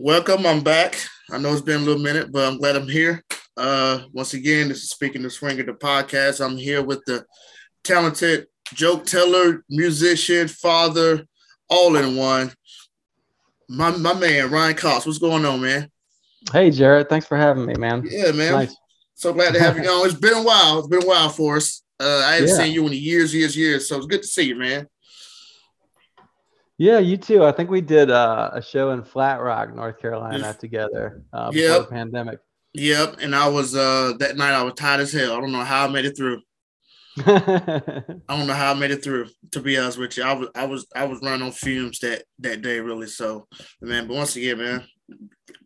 Welcome. I'm back. I know it's been a little minute, but I'm glad I'm here. Uh, once again, this is Speaking to Swinger, the podcast. I'm here with the talented joke teller, musician, father, all in one. My, my man, Ryan Cox. What's going on, man? Hey, Jared. Thanks for having me, man. Yeah, man. Nice. So glad to have you on. It's been a while. It's been a while for us. Uh, I haven't yeah. seen you in years, years, years. So it's good to see you, man. Yeah, you too. I think we did uh, a show in Flat Rock, North Carolina, together uh, before yep. the pandemic. Yep, and I was uh, that night. I was tired as hell. I don't know how I made it through. I don't know how I made it through. To be honest with you, I was I was I was running on fumes that that day, really. So, man, but once again, man,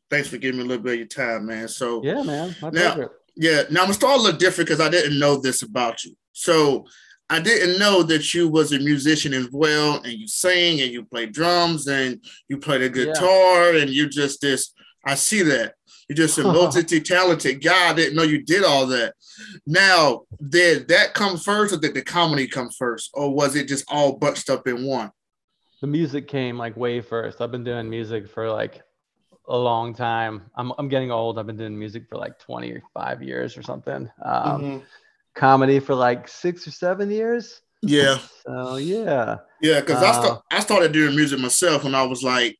thanks for giving me a little bit of your time, man. So yeah, man, my now, pleasure. Yeah, now I'm gonna start a little different because I didn't know this about you. So I didn't know that you was a musician as well, and you sing and you play drums and you play the guitar, yeah. and you just this. I see that you're just a multi-talented guy. I didn't know you did all that. Now, did that come first, or did the comedy come first, or was it just all bunched up in one? The music came like way first. I've been doing music for like a long time. I'm I'm getting old. I've been doing music for like 25 years or something. Um, mm-hmm comedy for like six or seven years. Yeah. So yeah. Yeah, because uh, I st- I started doing music myself when I was like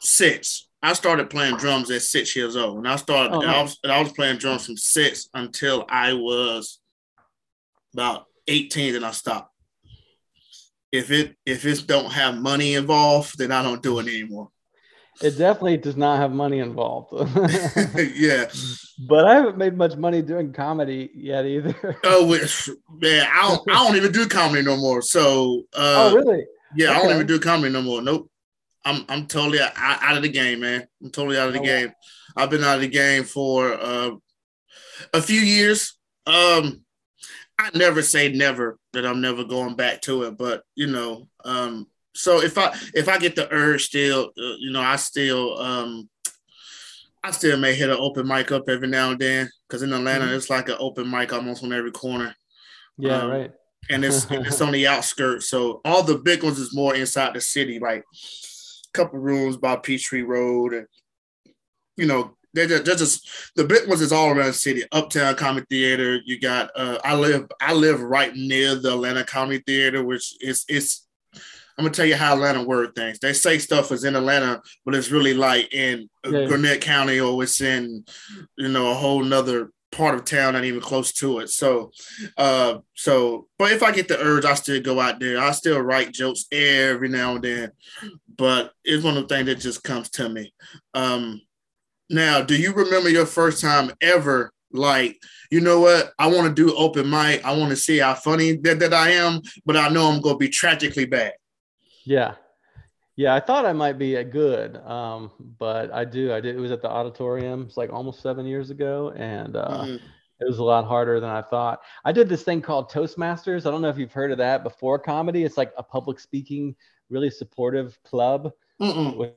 six. I started playing drums at six years old, and I started. Oh, and I was and I was playing drums from six until I was about eighteen, and I stopped. If it if it don't have money involved, then I don't do it anymore. It definitely does not have money involved. yeah. But I haven't made much money doing comedy yet either. oh, man, I don't, I don't even do comedy no more. So, uh, oh, really? Yeah, okay. I don't even do comedy no more. Nope. I'm, I'm totally out, out of the game, man. I'm totally out of the oh, game. Wow. I've been out of the game for uh, a few years. Um, I never say never that I'm never going back to it, but you know, um, so if I if I get the urge still, uh, you know, I still um I still may hit an open mic up every now and then because in Atlanta mm-hmm. it's like an open mic almost on every corner. Yeah, um, right. and it's it's on the outskirts, so all the big ones is more inside the city, like a couple rooms by Peachtree Road, and you know they're just, they're just the big ones is all around the city. Uptown Comedy Theater. You got uh, I live I live right near the Atlanta Comedy Theater, which is it's I'm gonna tell you how Atlanta word things. They say stuff is in Atlanta, but it's really like in yeah. Gwinnett County or it's in, you know, a whole nother part of town, not even close to it. So, uh, so, but if I get the urge, I still go out there. I still write jokes every now and then, but it's one of the things that just comes to me. Um, now, do you remember your first time ever? Like, you know what? I want to do open mic. I want to see how funny that, that I am, but I know I'm going to be tragically bad. Yeah. Yeah, I thought I might be a good, um, but I do. I did. It was at the auditorium. It's like almost seven years ago, and uh, mm-hmm. it was a lot harder than I thought. I did this thing called Toastmasters. I don't know if you've heard of that before. Comedy. It's like a public speaking, really supportive club with, with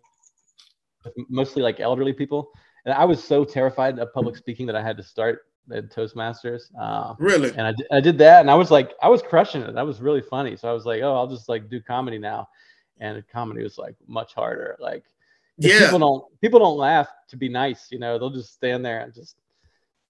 mostly like elderly people. And I was so terrified of public speaking that I had to start at Toastmasters. Uh, really? And I, I did that, and I was like, I was crushing it. That was really funny. So I was like, oh, I'll just like do comedy now and comedy was like much harder. Like yeah. people don't people don't laugh to be nice, you know. They'll just stand there and just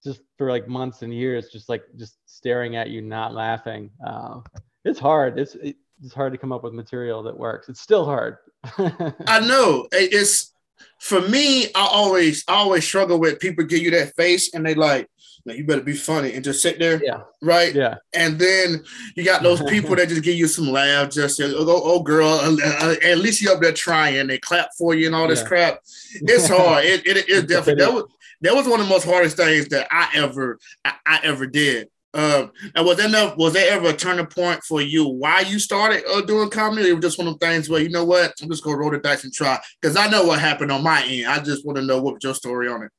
just for like months and years, just like just staring at you, not laughing. Uh, it's hard. It's it's hard to come up with material that works. It's still hard. I know. It's for me. I always I always struggle with people give you that face and they like now you better be funny and just sit there. Yeah. Right. Yeah. And then you got those people that just give you some laugh, just oh, oh girl, uh, uh, at least you up there trying. They clap for you and all this yeah. crap. It's hard. it, it, it definitely that was that was one of the most hardest things that I ever I, I ever did. Um, and was that was there ever a turning point for you? Why you started uh, doing comedy? It was just one of the things where you know what, I'm just gonna roll the dice and try because I know what happened on my end. I just want to know what was your story on it.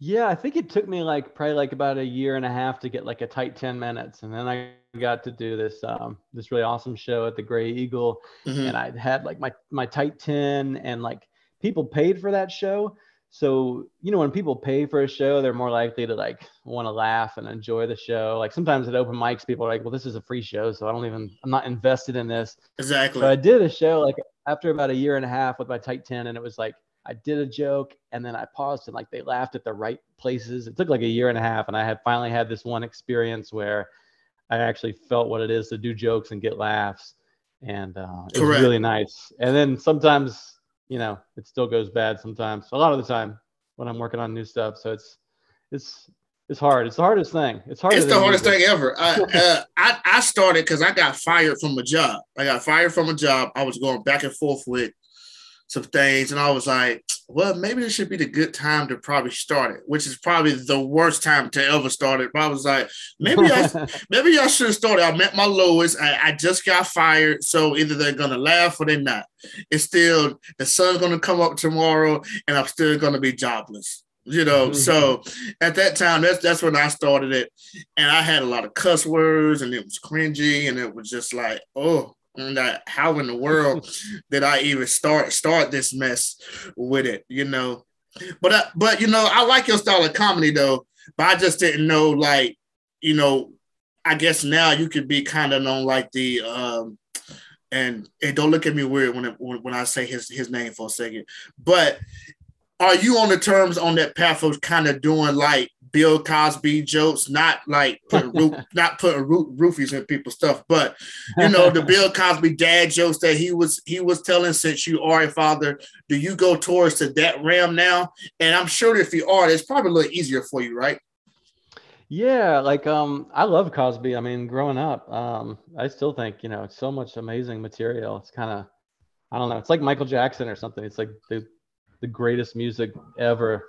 Yeah, I think it took me like probably like about a year and a half to get like a tight 10 minutes. And then I got to do this um this really awesome show at the Grey Eagle. Mm-hmm. And I had like my my tight 10 and like people paid for that show. So, you know, when people pay for a show, they're more likely to like want to laugh and enjoy the show. Like sometimes at open mics, people are like, well, this is a free show. So I don't even, I'm not invested in this. Exactly. So I did a show, like after about a year and a half with my tight 10 and it was like I did a joke and then I paused and like they laughed at the right places. It took like a year and a half and I had finally had this one experience where I actually felt what it is to do jokes and get laughs. And uh, it was really nice. And then sometimes, you know, it still goes bad sometimes. A lot of the time when I'm working on new stuff. So it's it's it's hard. It's the hardest thing. It's hard. It's the hardest music. thing ever. I, uh, I I started because I got fired from a job. I got fired from a job. I was going back and forth with some things, and I was like, well, maybe this should be the good time to probably start it, which is probably the worst time to ever start it. But I was like, maybe I maybe I should have started. I met my lowest. I, I just got fired, so either they're gonna laugh or they're not. It's still the sun's gonna come up tomorrow, and I'm still gonna be jobless you know. Mm-hmm. So at that time, that's that's when I started it, and I had a lot of cuss words, and it was cringy, and it was just like, oh, and how in the world did I even start start this mess with it, you know? But uh, but you know, I like your style of comedy though, but I just didn't know like, you know, I guess now you could be kind of known like the um and, and don't look at me weird when, it, when I say his his name for a second. But are you on the terms on that path of kind of doing like Bill Cosby jokes, not like putting roof, not putting roof, roofies in people's stuff, but you know the Bill Cosby dad jokes that he was he was telling. Since you are a father, do you go towards to that realm now? And I'm sure if you are, it's probably a little easier for you, right? Yeah, like um, I love Cosby. I mean, growing up, um, I still think you know it's so much amazing material. It's kind of, I don't know, it's like Michael Jackson or something. It's like the the greatest music ever.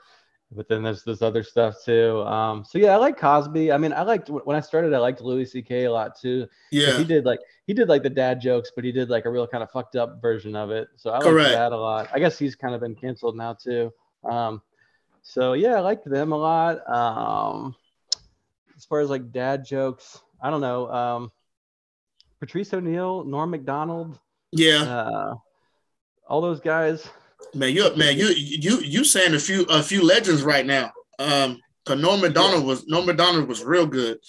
But then there's this other stuff too. Um, so yeah, I like Cosby. I mean, I liked when I started. I liked Louis C.K. a lot too. Yeah, he did like he did like the dad jokes, but he did like a real kind of fucked up version of it. So I like that a lot. I guess he's kind of been canceled now too. Um, so yeah, I liked them a lot. Um, as far as like dad jokes, I don't know. Um, Patrice O'Neal, Norm Macdonald. Yeah. Uh, all those guys. Man, you man, you you you saying a few a few legends right now. Um, cause Norm Macdonald was Norm Macdonald was real good.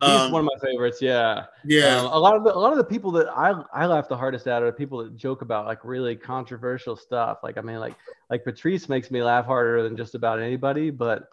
Um, He's one of my favorites. Yeah, yeah. Um, a lot of the, a lot of the people that I I laugh the hardest at are people that joke about like really controversial stuff. Like I mean, like like Patrice makes me laugh harder than just about anybody, but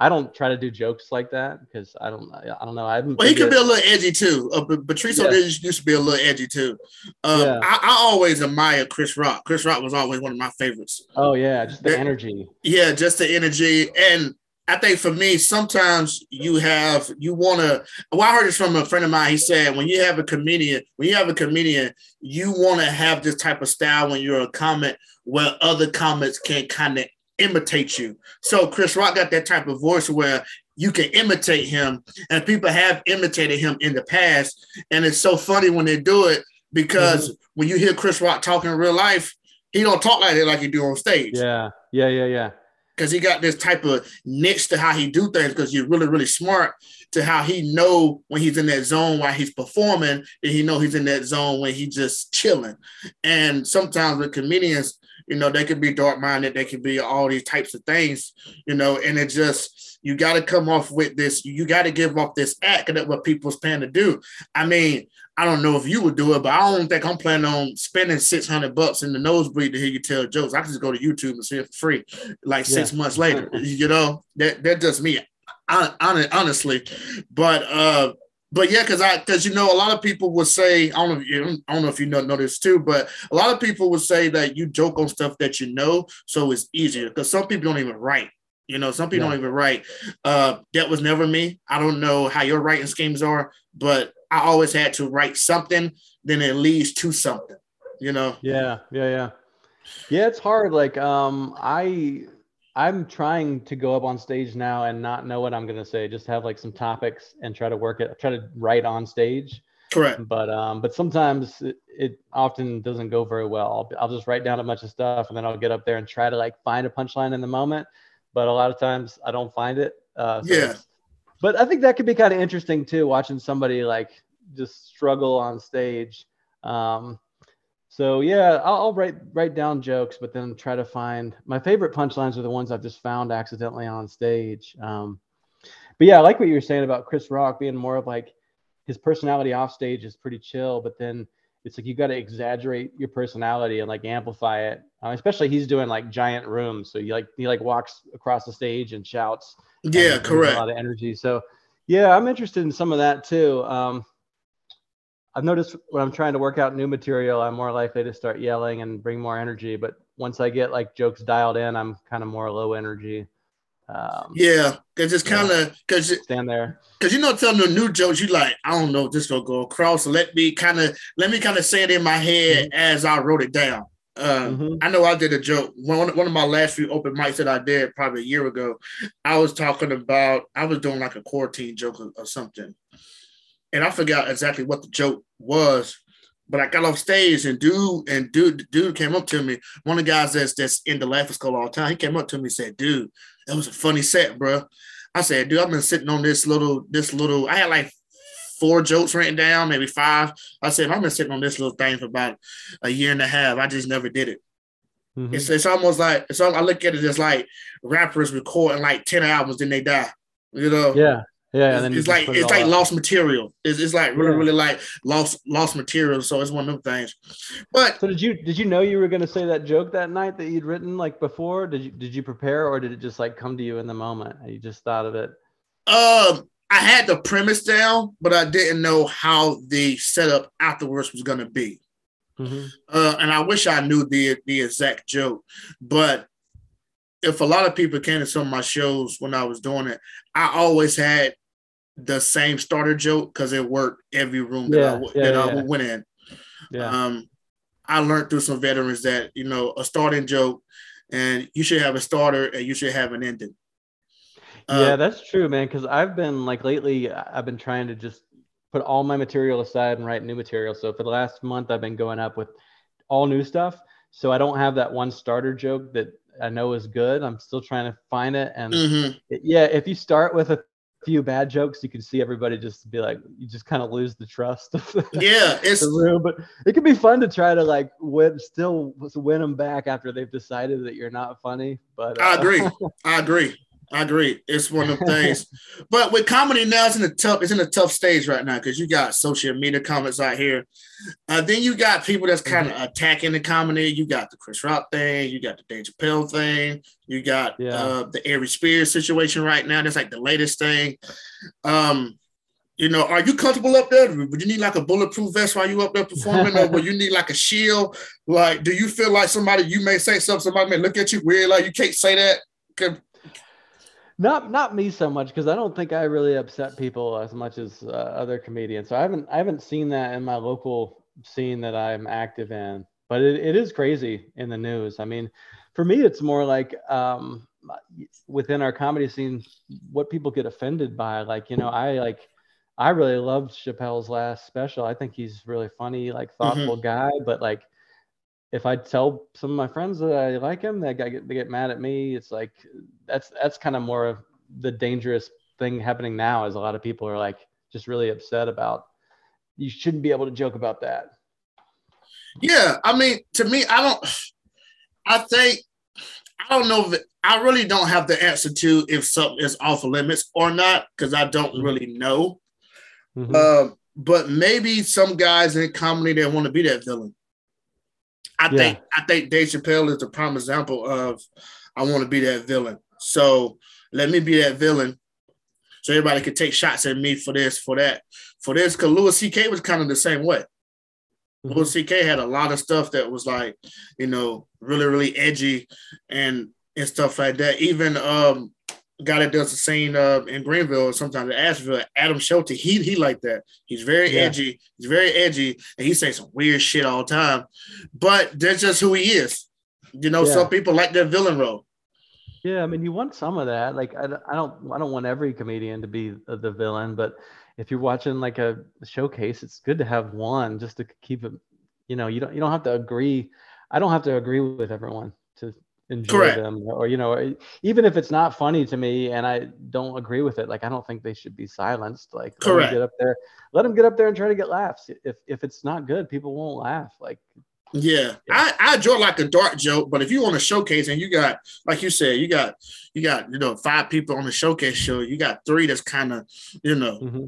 I don't try to do jokes like that because I don't I don't know. I haven't. well, he could be a little edgy too. Uh, but Patrice yeah. used to be a little edgy too. Um, yeah. I, I, always admire Chris Rock. Chris Rock was always one of my favorites. Oh yeah, just the energy. Yeah, just the energy. And I think for me, sometimes you have you want to. Well, I heard this from a friend of mine. He said when you have a comedian, when you have a comedian, you want to have this type of style when you're a comic where other comics can kind of imitate you. So Chris Rock got that type of voice where you can imitate him, and people have imitated him in the past. And it's so funny when they do it because mm-hmm. when you hear Chris Rock talking in real life, he don't talk like that like he do on stage. Yeah, yeah, yeah, yeah. Because he got this type of niche to how he do things. Because you're really, really smart to how he know when he's in that zone while he's performing, and he know he's in that zone when he just chilling. And sometimes with comedians, you know, they could be dark minded, they could be all these types of things, you know, and it just you got to come off with this, you got to give off this act that what people's planning to do. I mean, I don't know if you would do it, but I don't think I'm planning on spending 600 bucks in the nosebleed to hear you tell jokes. I can just go to YouTube and see it for free, like yeah. six months later. you know, that that just me, honestly. But uh, but yeah, because I because you know a lot of people would say I don't know if you, I don't know if you know, know this too, but a lot of people would say that you joke on stuff that you know, so it's easier because some people don't even write. You know, some people yeah. don't even write. Uh, that was never me. I don't know how your writing schemes are, but I always had to write something, then it leads to something. You know. Yeah, yeah, yeah, yeah. It's hard. Like, um, I I'm trying to go up on stage now and not know what I'm going to say. Just have like some topics and try to work it. Try to write on stage. Correct. But um, but sometimes it, it often doesn't go very well. I'll, I'll, just write down a bunch of stuff and then I'll get up there and try to like find a punchline in the moment. But a lot of times I don't find it. Uh, so yeah. But I think that could be kind of interesting too, watching somebody like just struggle on stage. Um, so yeah, I'll, I'll, write write down jokes, but then try to find my favorite punchlines are the ones I've just found accidentally on stage. Um, but yeah, I like what you were saying about Chris Rock being more of like his personality off stage is pretty chill, but then it's like you got to exaggerate your personality and like amplify it. Um, especially he's doing like giant rooms, so you like he like walks across the stage and shouts. Yeah, correct. A lot of energy. So yeah, I'm interested in some of that too. Um, I've noticed when I'm trying to work out new material, I'm more likely to start yelling and bring more energy. But once I get like jokes dialed in, I'm kind of more low energy. Um, yeah, because it's kind of because stand there because you know telling the new jokes, you like I don't know this gonna go across. So let me kind of let me kind of say it in my head mm-hmm. as I wrote it down. Uh, mm-hmm. I know I did a joke. One one of my last few open mics that I did probably a year ago. I was talking about I was doing like a quarantine joke or, or something, and I forgot exactly what the joke was. But I got off stage and dude and dude dude came up to me. One of the guys that's that's in the laughing school all the time. He came up to me and said, "Dude, that was a funny set, bro." I said, "Dude, I've been sitting on this little this little. I had like four jokes written down, maybe five. I said, I've been sitting on this little thing for about a year and a half. I just never did it. Mm-hmm. It's, it's almost like it's. I look at it as like rappers recording like ten albums, then they die. You know? Yeah. Yeah, it's, it's like it's like out. lost material. It's, it's like really, yeah. really like lost lost material. So it's one of them things. But so did you did you know you were going to say that joke that night that you'd written like before? Did you did you prepare or did it just like come to you in the moment? You just thought of it. Um, I had the premise down, but I didn't know how the setup afterwards was going to be. Mm-hmm. Uh, and I wish I knew the the exact joke, but if a lot of people came to some of my shows when I was doing it, I always had the same starter joke because it worked every room that, yeah, I, yeah, that yeah. I went in. Yeah. Um, I learned through some veterans that you know a starting joke, and you should have a starter and you should have an ending. Uh, yeah, that's true, man. Because I've been like lately, I've been trying to just put all my material aside and write new material. So for the last month, I've been going up with all new stuff. So I don't have that one starter joke that I know is good. I'm still trying to find it. And mm-hmm. yeah, if you start with a few bad jokes, you can see everybody just be like, you just kind of lose the trust of the, yeah, it's the room. But it can be fun to try to like win, still win them back after they've decided that you're not funny. But uh, I agree. I agree. I agree. It's one of the things. but with comedy now, it's in a tough, it's in a tough stage right now because you got social media comments out here. Uh, then you got people that's kind of mm-hmm. attacking the comedy. You got the Chris Rock thing, you got the Dave Chappelle thing, you got yeah. uh, the Aries Spears situation right now. That's like the latest thing. Um, you know, are you comfortable up there? Would you need like a bulletproof vest while you up there performing, or would you need like a shield? Like, do you feel like somebody you may say something, somebody may look at you weird, like you can't say that? Not not me so much because I don't think I really upset people as much as uh, other comedians. So I haven't I haven't seen that in my local scene that I'm active in. But it, it is crazy in the news. I mean, for me, it's more like um, within our comedy scene, what people get offended by. Like you know, I like I really loved Chappelle's last special. I think he's really funny, like thoughtful mm-hmm. guy. But like if I tell some of my friends that I like him, they get, they get mad at me. It's like that's that's kind of more of the dangerous thing happening now. Is a lot of people are like just really upset about. You shouldn't be able to joke about that. Yeah, I mean, to me, I don't. I think I don't know if I really don't have the answer to if something is off limits or not because I don't mm-hmm. really know. Mm-hmm. Uh, but maybe some guys in comedy they want to be that villain. I yeah. think I think Dave Chappelle is the prime example of I want to be that villain. So let me be that villain. So everybody could take shots at me for this, for that, for this. Because Louis C.K. was kind of the same way. Mm-hmm. Louis C.K. had a lot of stuff that was like, you know, really, really edgy and and stuff like that. Even um guy that does the scene uh, in Greenville, sometimes in Asheville, Adam Shelty, he he like that. He's very yeah. edgy. He's very edgy, and he says some weird shit all the time. But that's just who he is. You know, yeah. some people like their villain role. Yeah, I mean, you want some of that. Like, I, I don't, I don't want every comedian to be the villain, but if you're watching like a showcase, it's good to have one just to keep it. You know, you don't, you don't have to agree. I don't have to agree with everyone enjoy Correct. them or you know even if it's not funny to me and i don't agree with it like i don't think they should be silenced like let Correct. them get up there let them get up there and try to get laughs if if it's not good people won't laugh like yeah, yeah. I, I enjoy like a dark joke, but if you want to showcase and you got, like you said, you got you got you know five people on the showcase show, you got three that's kind of you know mm-hmm.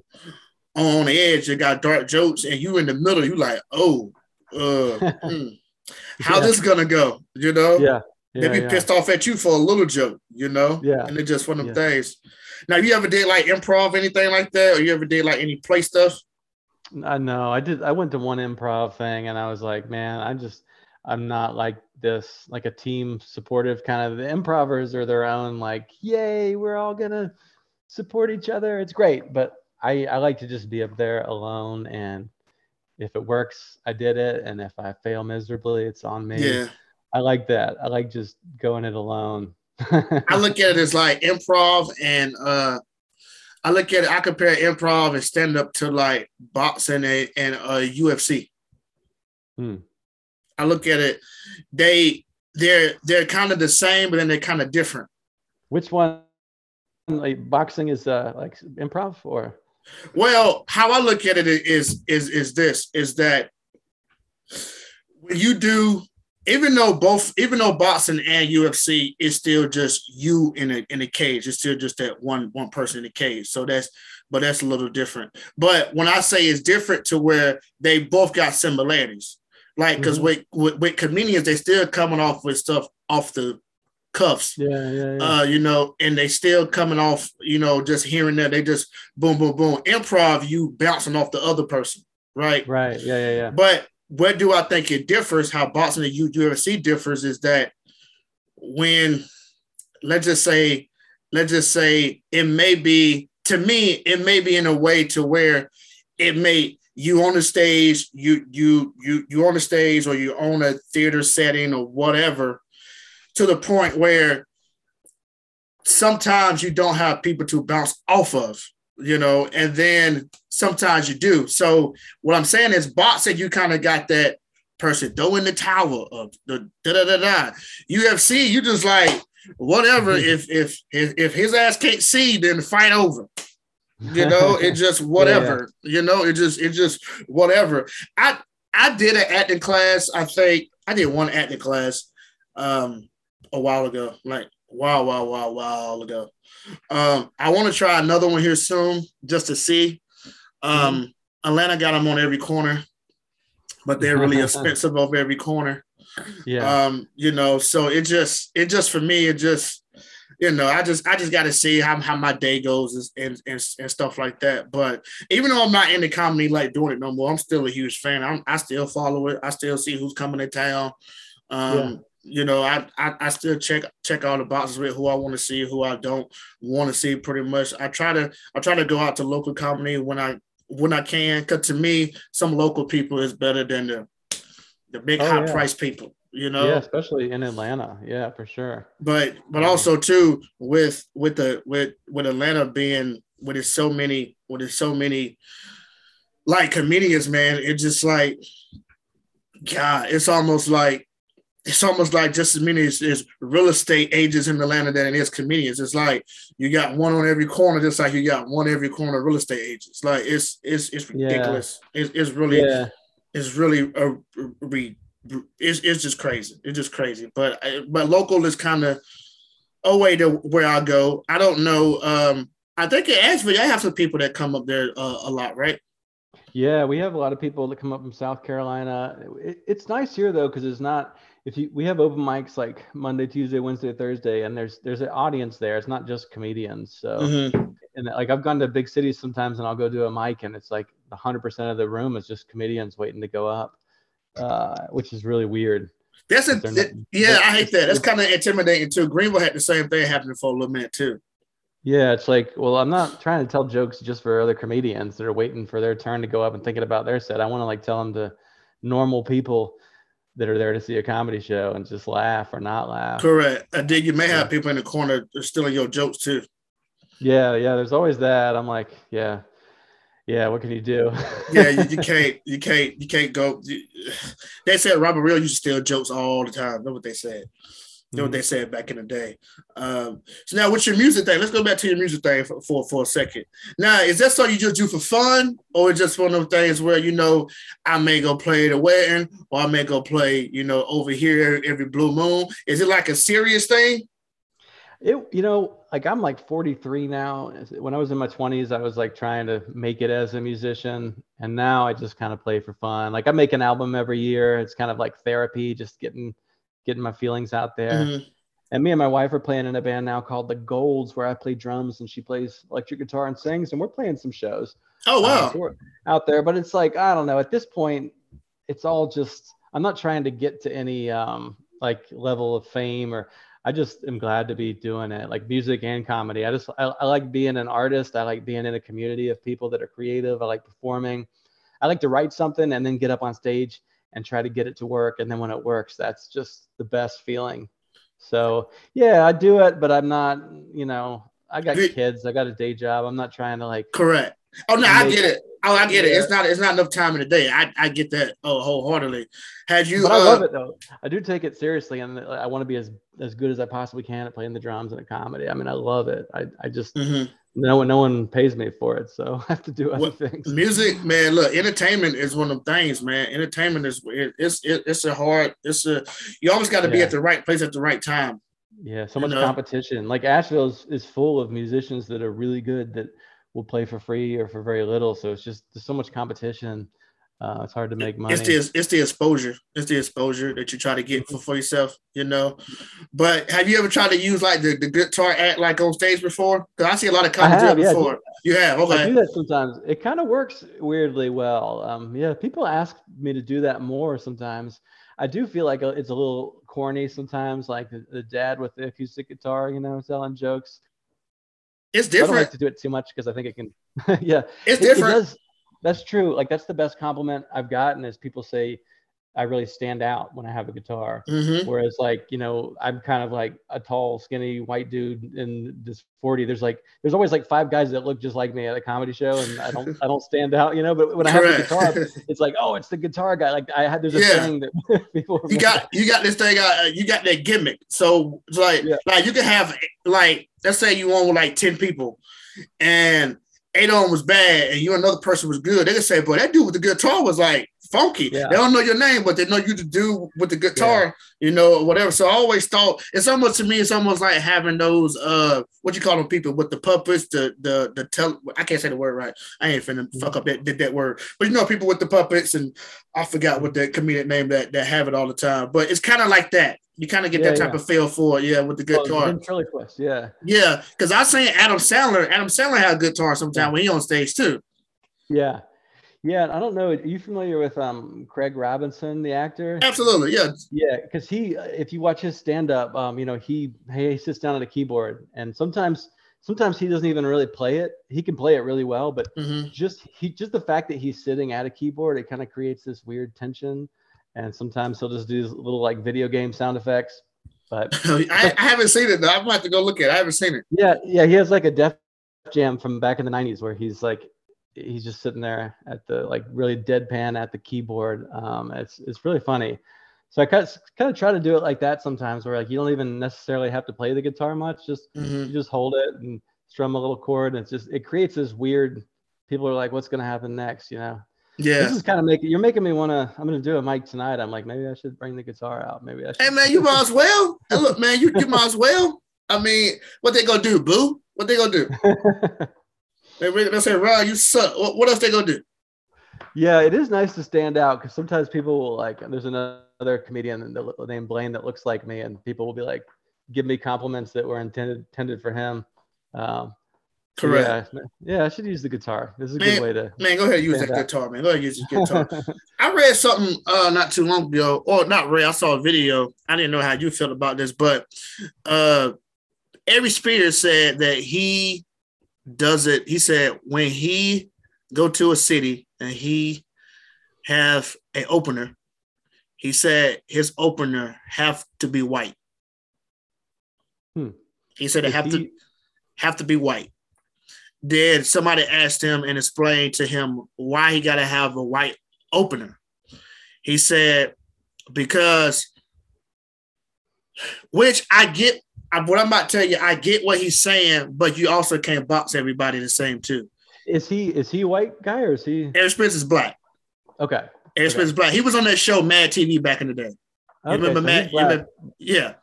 on the edge. You got dark jokes, and you in the middle. You like, oh, uh, mm, how yeah. this gonna go? You know? Yeah. Yeah they be yeah. pissed off at you for a little joke, you know? Yeah. And it's just one of them things. Now, you ever did like improv, anything like that, or you ever did like any play stuff? I know. I did. I went to one improv thing, and I was like, man, I just, I'm not like this, like a team supportive kind of. The improvers are their own, like, yay, we're all gonna support each other. It's great, but I, I like to just be up there alone, and if it works, I did it, and if I fail miserably, it's on me. Yeah. I like that. I like just going it alone. I look at it as like improv and uh I look at it, I compare improv and stand up to like boxing and, and uh UFC. Hmm. I look at it, they they're they're kind of the same, but then they're kind of different. Which one like boxing is uh like improv or well how I look at it is is is this is that when you do even though both, even though boxing and UFC is still just you in a in a cage, it's still just that one one person in the cage. So that's, but that's a little different. But when I say it's different to where they both got similarities, like because mm-hmm. with, with, with comedians they still coming off with stuff off the cuffs. Yeah, yeah, yeah. Uh, you know, and they still coming off, you know, just hearing that they just boom, boom, boom. Improv, you bouncing off the other person, right? Right. Yeah, yeah, yeah. But where do I think it differs? How boxing and UFC differs is that when let's just say, let's just say it may be to me, it may be in a way to where it may you on the stage, you you you you on the stage or you own a theater setting or whatever, to the point where sometimes you don't have people to bounce off of you know, and then sometimes you do. So what I'm saying is boxing, you kind of got that person throwing the towel of the da da da da. UFC, you just like whatever. if if if if his ass can't see, then fight over. You know, it just whatever. yeah. You know, it just it just whatever. I I did an acting class. I think I did one acting class um a while ago, like wow, wow, wow, wow ago. Um, I want to try another one here soon just to see. Um, mm-hmm. Atlanta got them on every corner, but they're really expensive over every corner. Yeah. Um, you know, so it just it just for me, it just you know, I just I just got to see how, how my day goes and, and and stuff like that. But even though I'm not in the comedy like doing it no more, I'm still a huge fan. I'm, I still follow it. I still see who's coming to town. Um, yeah you know, I, I, I still check check all the boxes with who I want to see, who I don't want to see. Pretty much, I try to I try to go out to local company when I when I can. Cause to me, some local people is better than the the big oh, high yeah. price people. You know, yeah, especially in Atlanta. Yeah, for sure. But but also too with with the with with Atlanta being with its so many with its so many like comedians, man. It's just like God, it's almost like it's almost like just as many as, as, real estate agents in Atlanta than it is comedians. It's like you got one on every corner, just like you got one every corner real estate agents. Like it's it's it's ridiculous. Yeah. It's, it's really yeah. it's really a, a, it's it's just crazy. It's just crazy. But but local is kind of a way to where I go. I don't know. Um, I think in Asheville, I have some people that come up there uh, a lot, right? Yeah, we have a lot of people that come up from South Carolina. It, it's nice here though because it's not if you we have open mics like Monday, Tuesday, Wednesday, Thursday, and there's there's an audience there. It's not just comedians. So mm-hmm. and like I've gone to big cities sometimes, and I'll go do a mic, and it's like 100 percent of the room is just comedians waiting to go up, uh, which is really weird. That's a not, yeah, I hate that. That's kind of intimidating too. Greenville had the same thing happening for a little minute too. Yeah, it's like, well, I'm not trying to tell jokes just for other comedians that are waiting for their turn to go up and thinking about their set. I want to like tell them to normal people that are there to see a comedy show and just laugh or not laugh. Correct. I dig. You may have people in the corner stealing your jokes too. Yeah, yeah. There's always that. I'm like, yeah, yeah. What can you do? yeah, you, you, can't, you can't, you can't go. You, they said Robert Real used to steal jokes all the time. That's what they said. You know what they said back in the day. Um, so now, what's your music thing? Let's go back to your music thing for, for, for a second. Now, is that something you just do for fun, or is just one of those things where you know I may go play at a wedding, or I may go play, you know, over here every blue moon? Is it like a serious thing? It, you know, like I'm like 43 now. When I was in my 20s, I was like trying to make it as a musician, and now I just kind of play for fun. Like I make an album every year. It's kind of like therapy, just getting getting my feelings out there. Mm-hmm. And me and my wife are playing in a band now called the Golds, where I play drums and she plays electric guitar and sings, and we're playing some shows. Oh wow! Uh, so out there, but it's like I don't know. At this point, it's all just. I'm not trying to get to any um, like level of fame or I just am glad to be doing it, like music and comedy. I just I, I, like being an artist. I like being in a community of people that are creative. I like performing. I like to write something and then get up on stage and try to get it to work. And then when it works, that's just the best feeling. So yeah, I do it, but I'm not. You know, I got kids. I got a day job. I'm not trying to like. Correct. Oh no, I get it. Oh, I get it. It's not. It's not enough time in the day. I, I get that. Oh, wholeheartedly. Had you? But I uh, love it though. I do take it seriously, and I want to be as as good as I possibly can at playing the drums and the comedy. I mean, I love it. I I just mm-hmm. No one no one pays me for it, so I have to do other well, things. Music, man. Look, entertainment is one of the things, man. Entertainment is it, it's it, it's a hard. It's a you always got to yeah. be at the right place at the right time. Yeah, so much know? competition. Like Asheville is, is full of musicians that are really good that will play for free or for very little. So it's just there's so much competition. Uh, it's hard to make money. It's the it's the exposure. It's the exposure that you try to get for, for yourself, you know. But have you ever tried to use like the, the guitar act like on stage before? Because I see a lot of comedy yeah, before. You have, okay. I do that sometimes. It kind of works weirdly well. Um, yeah, people ask me to do that more sometimes. I do feel like it's a little corny sometimes, like the, the dad with the acoustic guitar, you know, telling jokes. It's different. I don't like to do it too much because I think it can. yeah, it's it, different. It does, that's true. Like that's the best compliment I've gotten is people say I really stand out when I have a guitar. Mm-hmm. Whereas like, you know, I'm kind of like a tall, skinny white dude in this 40. There's like there's always like five guys that look just like me at a comedy show and I don't I don't stand out, you know, but when I have a guitar, it's like, oh, it's the guitar guy. Like I had there's a yeah. thing that people You got you got this thing uh, you got that gimmick. So it's like yeah. like you can have like let's say you own like 10 people and them was bad and you another person was good. They can say, boy, that dude with the guitar was like funky. Yeah. They don't know your name, but they know you to do with the guitar, yeah. you know, whatever. So I always thought it's almost to me, it's almost like having those uh what you call them people with the puppets, the the the tell I can't say the word right. I ain't finna mm-hmm. fuck up that did that word. But you know, people with the puppets and I forgot what the comedian name that that have it all the time. But it's kind of like that. You kind of get yeah, that type of feel for it, yeah, with the guitar. Oh, ventriloquist, yeah. Yeah, because I seen Adam Sandler. Adam Sandler had a guitar sometime when he on stage too. Yeah. Yeah, I don't know. Are you familiar with um Craig Robinson, the actor? Absolutely, yeah. Yeah, because he, if you watch his stand up, um, you know, he he sits down at a keyboard, and sometimes sometimes he doesn't even really play it. He can play it really well, but mm-hmm. just he just the fact that he's sitting at a keyboard, it kind of creates this weird tension. And sometimes he'll just do these little like video game sound effects. But I, I, haven't seen it though. I'm about to go look at it. I haven't seen it. Yeah, yeah. He has like a Def Jam from back in the '90s where he's like he's just sitting there at the like really deadpan at the keyboard. Um, it's it's really funny. So I kind of, kind of try to do it like that sometimes, where like you don't even necessarily have to play the guitar much. Just mm-hmm. you just hold it and strum a little chord, and it's just it creates this weird. People are like, "What's going to happen next?" You know. Yeah. This is kind of making you're making me want to. I'm going to do a mic tonight. I'm like, maybe I should bring the guitar out. Maybe I should. Hey man, you might as well. hey, look, man, you you might as well. I mean, what they gonna do, boo? What they gonna do? They they say, "Rod, you suck." What, what else they gonna do? Yeah, it is nice to stand out because sometimes people will like. There's another comedian named Blaine that looks like me, and people will be like, give me compliments that were intended intended for him. Um, Correct. Yeah, yeah, I should use the guitar. This is a man, good way to. Man, go ahead use that out. guitar, man. Go ahead use the guitar. I read something uh not too long ago, or not read. I saw a video. I didn't know how you felt about this, but uh, Aries Spears said that he does it. He said when he go to a city and he have an opener, he said his opener have to be white. Hmm. He said it have he... to have to be white. Then somebody asked him and explained to him why he got to have a white opener. He said because which I get I, what I'm about to tell you, I get what he's saying, but you also can't box everybody the same too. Is he is he a white guy or is he? Aries Spears is black. Okay. Aries Spears is black. He was on that show Mad TV back in the day. Okay, remember so Mad? Remember, yeah.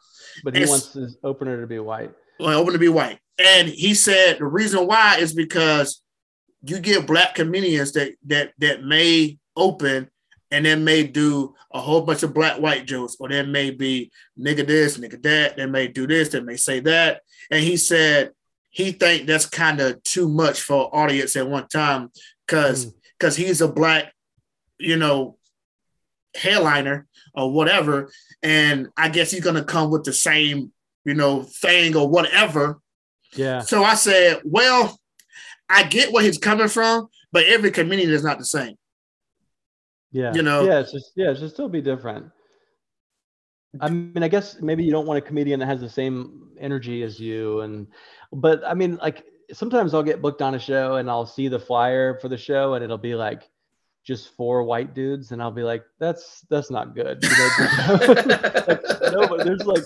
But he wants his opener to be white. Well, open to be white. And he said the reason why is because you get black comedians that that that may open and then may do a whole bunch of black white jokes, or there may be nigga this, nigga that, they may do this, they may say that. And he said he think that's kind of too much for audience at one time because because mm. he's a black, you know, headliner or whatever. And I guess he's gonna come with the same, you know, thing or whatever. Yeah. So I said, well, I get where he's coming from, but every comedian is not the same. Yeah. You know. Yeah, it's just yeah, it should still be different. I mean, I guess maybe you don't want a comedian that has the same energy as you, and but I mean, like sometimes I'll get booked on a show and I'll see the flyer for the show and it'll be like just four white dudes, and I'll be like, that's that's not good. You know, like, no, but there's like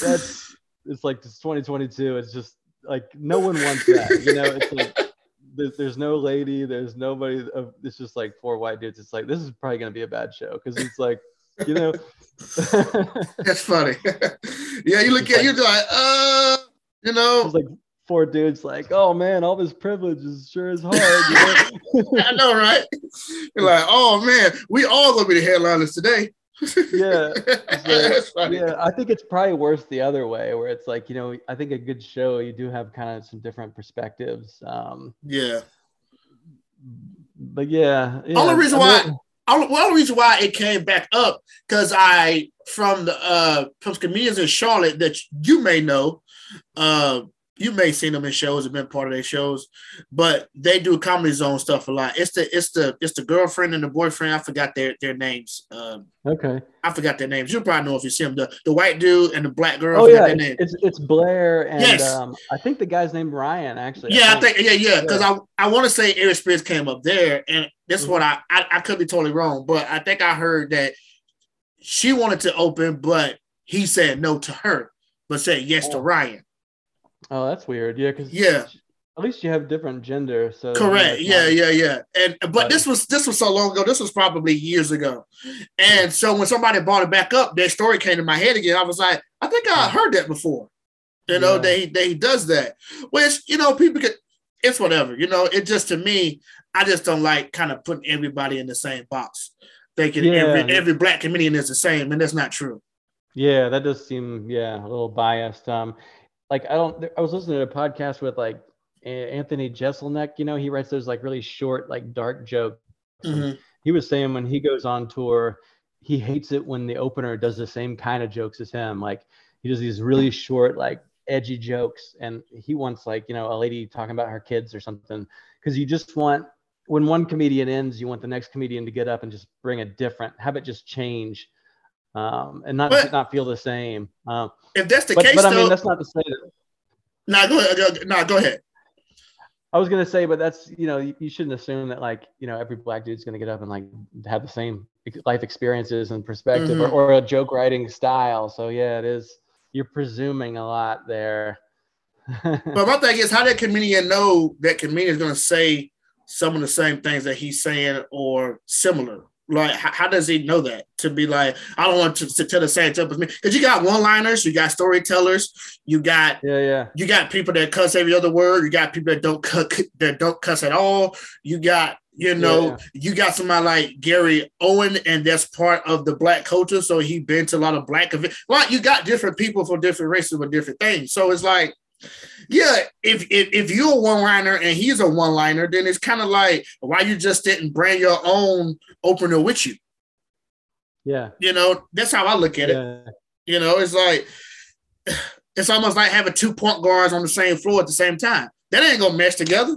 that's it's like it's 2022. It's just like no one wants that. You know, it's like there's, there's no lady, there's nobody. It's just like four white dudes. It's like this is probably gonna be a bad show because it's like you know. That's funny. yeah, you look at like, you're like, uh, you know, it's like four dudes like, oh man, all this privilege is sure is hard. You know? I know, right? You're like, oh man, we all gonna be the headliners today yeah. Like, yeah, I think it's probably worse the other way, where it's like, you know, I think a good show, you do have kind of some different perspectives. Um, yeah. But yeah. yeah only reason I mean, why, well, only reason why it came back up, because I, from the, uh, from comedians in Charlotte that you may know, uh, you may seen them in shows, have been part of their shows, but they do comedy zone stuff a lot. It's the it's the it's the girlfriend and the boyfriend. I forgot their their names. Um, okay, I forgot their names. You probably know if you see them. The the white dude and the black girl. Oh yeah, it's, it's Blair and yes. um, I think the guy's named Ryan actually. Yeah, I think, I think yeah yeah because. I I want to say Aries Spears came up there, and this mm-hmm. what I, I I could be totally wrong, but I think I heard that she wanted to open, but he said no to her, but said yes oh. to Ryan. Oh, that's weird. Yeah, because yeah, at least you have different gender. So correct. Yeah, yeah, yeah. And but this was this was so long ago. This was probably years ago. And so when somebody brought it back up, that story came to my head again. I was like, I think I heard that before. You know, yeah. they they does that. Which you know, people could. It's whatever. You know, it just to me, I just don't like kind of putting everybody in the same box. Thinking yeah. every every black comedian is the same, and that's not true. Yeah, that does seem yeah a little biased. Um, like I don't. I was listening to a podcast with like Anthony Jeselnik. You know, he writes those like really short, like dark jokes. Mm-hmm. He was saying when he goes on tour, he hates it when the opener does the same kind of jokes as him. Like he does these really short, like edgy jokes, and he wants like you know a lady talking about her kids or something. Because you just want when one comedian ends, you want the next comedian to get up and just bring a different, have it just change um, and not but, not feel the same. Um, if that's the but, case, but though, I mean that's not to say that. No, go ahead. No, go ahead. I was gonna say, but that's you know you, you shouldn't assume that like you know every black dude's gonna get up and like have the same life experiences and perspective mm-hmm. or, or a joke writing style. So yeah, it is. You're presuming a lot there. but my thing is, how that comedian know that comedian is gonna say some of the same things that he's saying or similar? Like, how, how, does he know that? To be like, I don't want to, to tell the same stuff as me because you got one-liners, you got storytellers, you got yeah, yeah, you got people that cuss every other word, you got people that don't cut that don't cuss at all. You got you know, yeah. you got somebody like Gary Owen, and that's part of the black culture. So he been to a lot of black events. Well, you got different people for different races with different things. So it's like yeah, if if, if you're a one liner and he's a one liner, then it's kind of like why you just didn't bring your own opener with you. Yeah, you know that's how I look at yeah. it. You know, it's like it's almost like having two point guards on the same floor at the same time. That ain't gonna mesh together.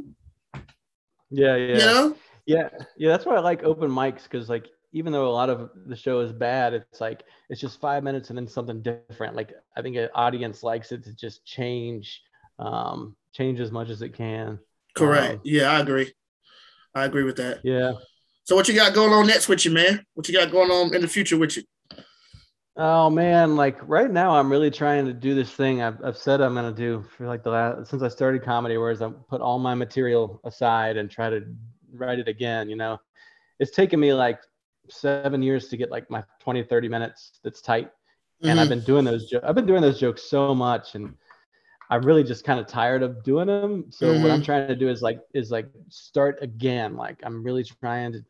Yeah, yeah. You know? Yeah, yeah. That's why I like open mics because like even though a lot of the show is bad, it's like it's just five minutes and then something different. Like I think an audience likes it to just change, um, change as much as it can. Correct. Um, yeah, I agree. I agree with that. Yeah. So what you got going on next with you, man? What you got going on in the future with you? Oh man, like right now I'm really trying to do this thing I've, I've said I'm gonna do for like the last since I started comedy, whereas I put all my material aside and try to write it again. You know, it's taken me like seven years to get like my 20 30 minutes that's tight and mm-hmm. i've been doing those jo- i've been doing those jokes so much and I'm really just kind of tired of doing them. So Mm-hmm. what I'm trying to do is like is like start again. Like I'm really trying to.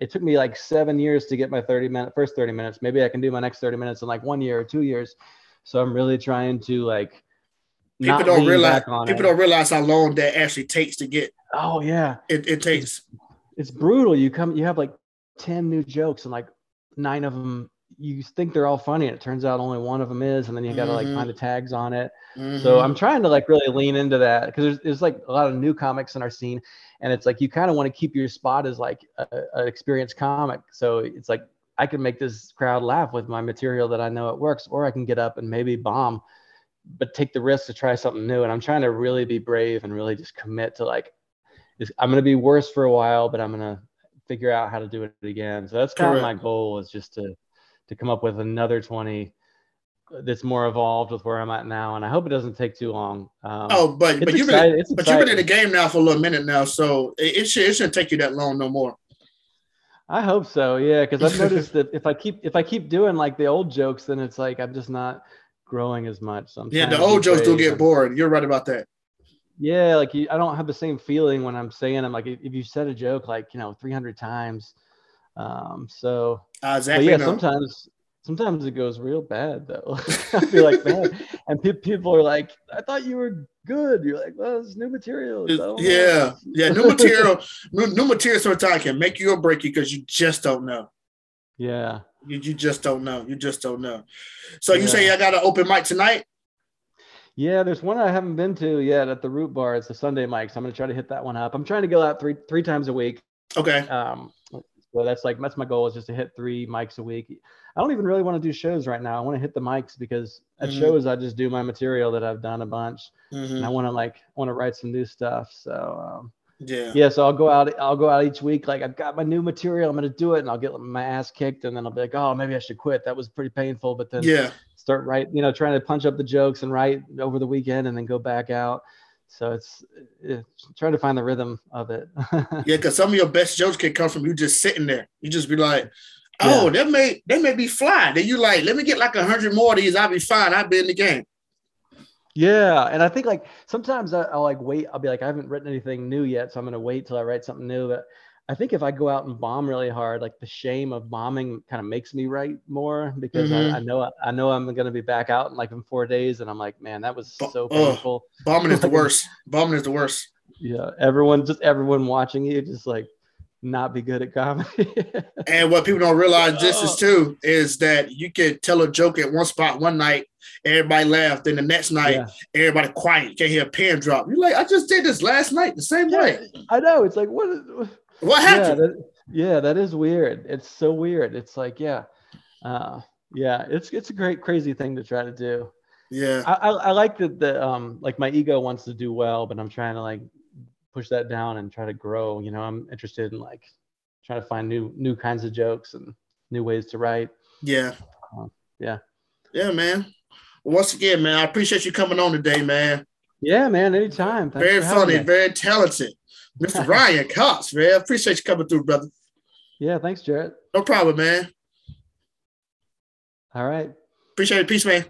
It took me like seven years to get my 30 minute first 30 minutes. Maybe I can do my next 30 minutes in like one year or two years. So I'm really trying to like. People don't realize people it. don't realize how long that actually takes to get Oh yeah, it, it takes. it's brutal. You come, you have like 10 new jokes and like nine of them, you think they're all funny. And it turns out only one of them is. And then you got to like find the tags on it. So Mhm. I'm trying to like really lean into that because there's, there's like a lot of new comics in our scene. And it's like, you kind of want to keep your spot as like an experienced comic. So it's like, I can make this crowd laugh with my material that I know it works, or I can get up and maybe bomb, but take the risk to try something new. And I'm trying to really be brave and really just commit to like, I'm going to be worse for a while, but I'm going to figure out how to do it again. So that's kind of my goal is just to, to come up with another 20 that's more evolved with where I'm at now. And I hope it doesn't take too long. Um, Oh, but but you've been but you've been in the game now for a little minute now, so it, it should it shouldn't take you that long no more. I hope so. Yeah, because I've noticed that if I keep if I keep doing like the old jokes, then it's like I'm just not growing as much. So Yeah, the old jokes do get bored. You're right about that. Yeah, like you, I don't have the same feeling when I'm saying i'm Like if, if you said a joke like you know 300 times, um, so Uh, exactly. yeah, no. sometimes sometimes it goes real bad though. I feel like man, and pe- people are like, I thought you were good. You're like, well, it's new material. Yeah, yeah. New material, new, new material sometimes can make you or break you because you just don't know. yeah. You, you just don't know. You just don't know. So you say I got an open mic tonight? Yeah, there's one I haven't been to yet at the Root Bar. It's the Sunday mic, so I'm gonna try to hit that one up. I'm trying to go out three three times a week. Okay. Um, so that's like that's my goal is just to hit three mics a week. I don't even really want to do shows right now. I want to hit the mics because at Mhm. shows I just do my material that I've done a bunch, Mhm. and I want to like want to write some new stuff. So um, Yeah. yeah, so I'll go out. I'll go out each week. Like I've got my new material. I'm gonna do it, and I'll get my ass kicked, and then I'll be like, oh, maybe I should quit. That was pretty painful. But then Yeah. start write, you know, trying to punch up the jokes and write over the weekend, and then go back out. So it's, it's trying to find the rhythm of it. Yeah. Because some of your best jokes can come from you just sitting there. You just be like, oh, Yeah. that may they may be fly. Then you like, let me get like a hundred more of these. I'll be fine. I'll be in the game. Yeah, and I think like sometimes I, I'll like wait. I'll be like, I haven't written anything new yet, so I'm gonna wait till I write something new. But I think if I go out and bomb really hard, like the shame of bombing kind of makes me write more because Mhm. I, I know I know I'm gonna be back out in like in four days, and I'm like, man, that was so ugh. painful. Bombing is the worst. Bombing is the worst. Yeah, everyone, just everyone watching you, just like not be good at comedy. And what people don't realize this is too is that you can tell a joke at one spot one night, everybody laughed, then the next night, yeah. everybody quiet. You can't hear a pen drop. You're like, I just did this last night the same Yeah, way. I know. It's like what? is- What Yeah, happened? that, yeah, that is weird. It's so weird. It's like, yeah, uh, yeah. It's it's a great crazy thing to try to do. Yeah. I, I, I like that the um like my ego wants to do well, but I'm trying to like push that down and try to grow. You know, I'm interested in like trying to find new new kinds of jokes and new ways to write. Yeah. yeah. Yeah, man. Once again, man, I appreciate you coming on today, man. Yeah, man. Anytime. Thanks very funny, very talented. Mr. Ryan Cox, man. Appreciate you coming through, brother. Yeah. Thanks, Jarrett. No problem, man. All right. Appreciate it. Peace, man.